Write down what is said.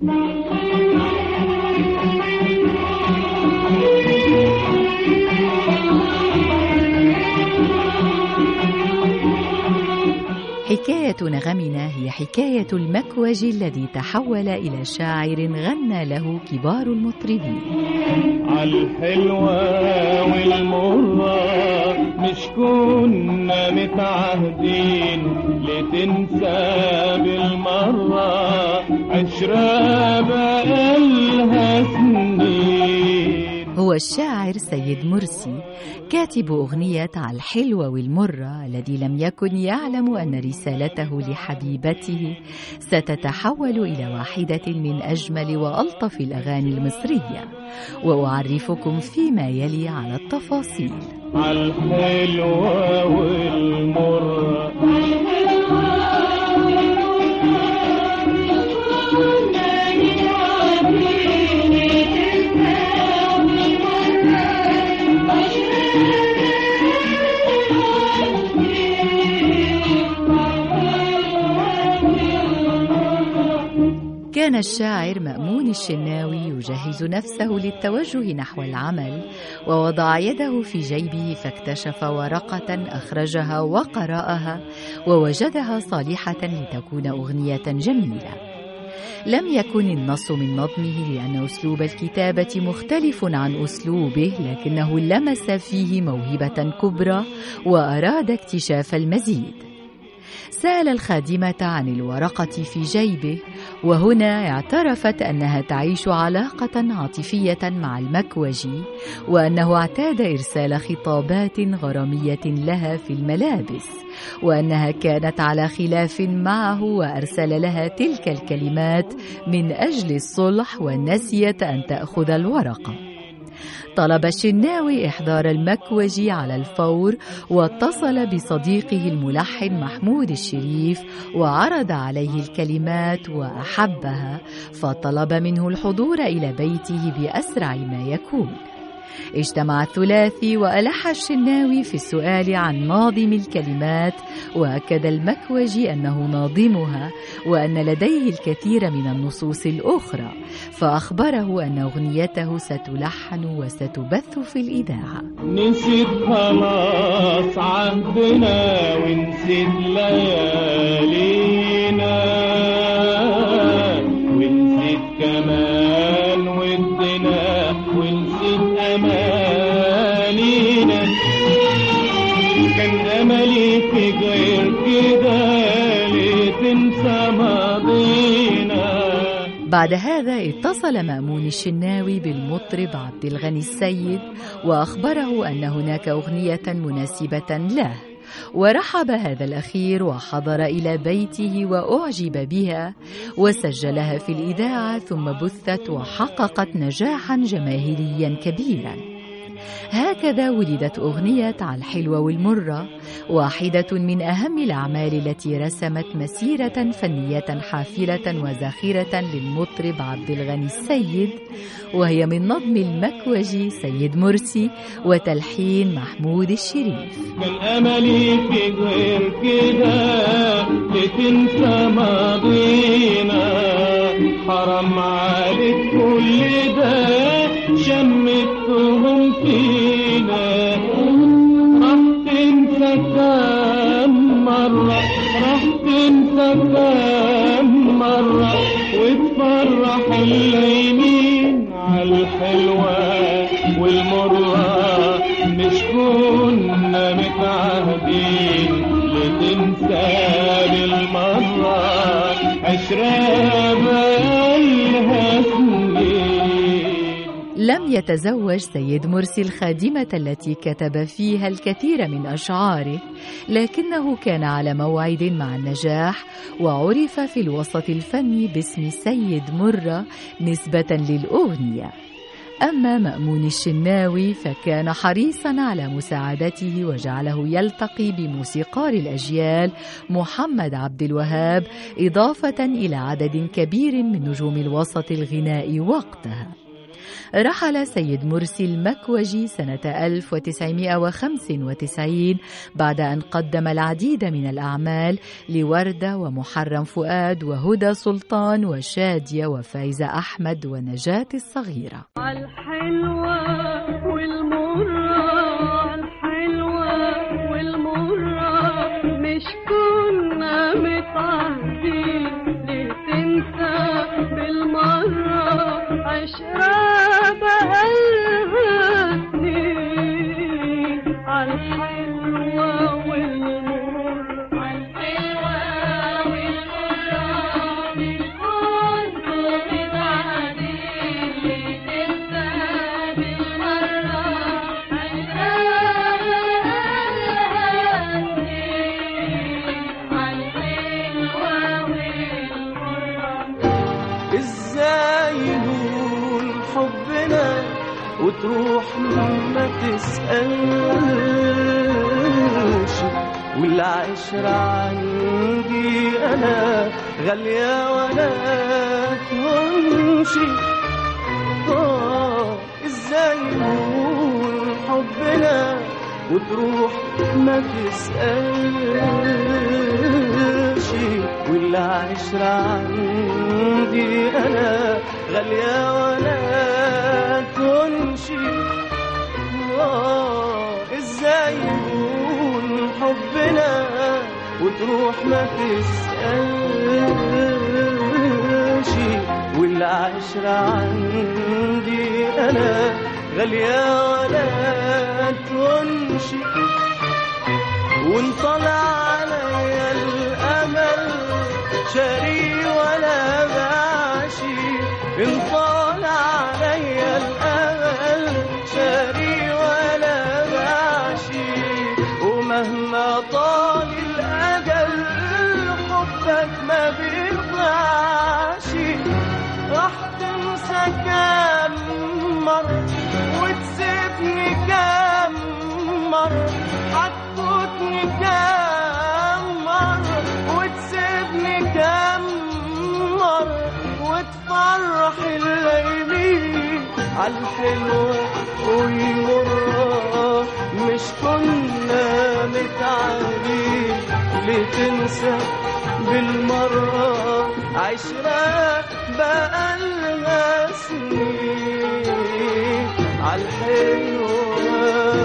حكاية نغمنا هي حكاية المكوج الذي تحول إلى شاعر غنى له كبار المطربين. عالحلوة والمرة مش كنا متعهدين لتنسى بالمرة. عشرة بقالها سنين هو الشاعر سيد مرسي كاتب أغنية على الحلوة والمرة الذي لم يكن يعلم أن رسالته لحبيبته ستتحول إلى واحدة من أجمل وألطف الأغاني المصرية. وأعرفكم فيما يلي على التفاصيل. عالحلوة والمرة. كان الشاعر مأمون الشناوي يجهز نفسه للتوجه نحو العمل ووضع يده في جيبه فاكتشف ورقة أخرجها وقرأها ووجدها صالحة لتكون أغنية جميلة. لم يكن النص من نظمه لأن أسلوب الكتابة مختلف عن أسلوبه لكنه لمس فيه موهبة كبرى وأراد اكتشاف المزيد. سأل الخادمة عن الورقة في جيبه وهنا اعترفت أنها تعيش علاقة عاطفية مع المكوجي وأنه اعتاد إرسال خطابات غرامية لها في الملابس وأنها كانت على خلاف معه وأرسل لها تلك الكلمات من أجل الصلح ونسيت أن تأخذ الورقة. طلب الشناوي إحضار المكوجي على الفور واتصل بصديقه الملحن محمود الشريف وعرض عليه الكلمات وأحبها فطلب منه الحضور إلى بيته بأسرع ما يكون. اجتمع الثلاثي وألح الشناوي في السؤال عن ناظم الكلمات وأكد المكوجي أنه ناظمها وأن لديه الكثير من النصوص الأخرى فأخبره أن أغنيته ستلحن وستبث في الإذاعة. نسيت خلاص عهدنا ونسيت ليالينا كان أملي في غير كده ليه تنسى ماضينا. بعد هذا اتصل مأمون الشناوي بالمطرب عبد الغني السيد وأخبره أن هناك أغنية مناسبة له. ورحب هذا الأخير وحضر إلى بيته وأعجب بها وسجلها في الإذاعة ثم بثت وحققت نجاحا جماهيريا كبيرا. هكذا ولدت أغنية على الحلوة والمرة واحدة من أهم الأعمال التي رسمت مسيرة فنية حافلة وزاخرة للمطرب عبد الغني السيد وهي من نظم المكوجي سيد مرسي وتلحين محمود الشريف. كان أملي في غير كده لتنسى ماضينا. حرام عليك كل ده شمتهم مش كنا متعهدين لتنسى بالمرة سنين لم يتزوج سيد مرسي الخادمة التي كتب فيها الكثير من أشعاره لكنه كان على موعد مع النجاح وعرف في الوسط الفني باسم سيد مرة نسبة للأغنية. أما مأمون الشناوي فكان حريصا على مساعدته وجعله يلتقي بموسيقار الأجيال محمد عبد الوهاب إضافة إلى عدد كبير من نجوم الوسط الغنائي وقتها. رحل سيد مرسي المكوجي سنة 1995 بعد أن قدم العديد من الأعمال لوردة ومحرم فؤاد وهدى سلطان وشادية وفايزة أحمد ونجاة الصغيرة. الحلوة والمرة الحلوة والمرة مش كنا متعهدين بالمرة عشرة بقالها حبنا وتروح ما تسألش. والعشرة عندي أنا غالية ولا تهونش آه إزاي يهون حبنا وتروح ما تسألش. والعشرة عندي أنا غالية ولا تنشي آه إزاي يكون حبنا وتروح ما تسألش؟ والعشرة عندي أنا غالية ولا تنشي وانطلع عليا الأمل شاري ولا ماشي عالحلوة والمرة مش كنا متعودين ليه تنسى بالمرة عشرة بقالنا سنين. عالحلوة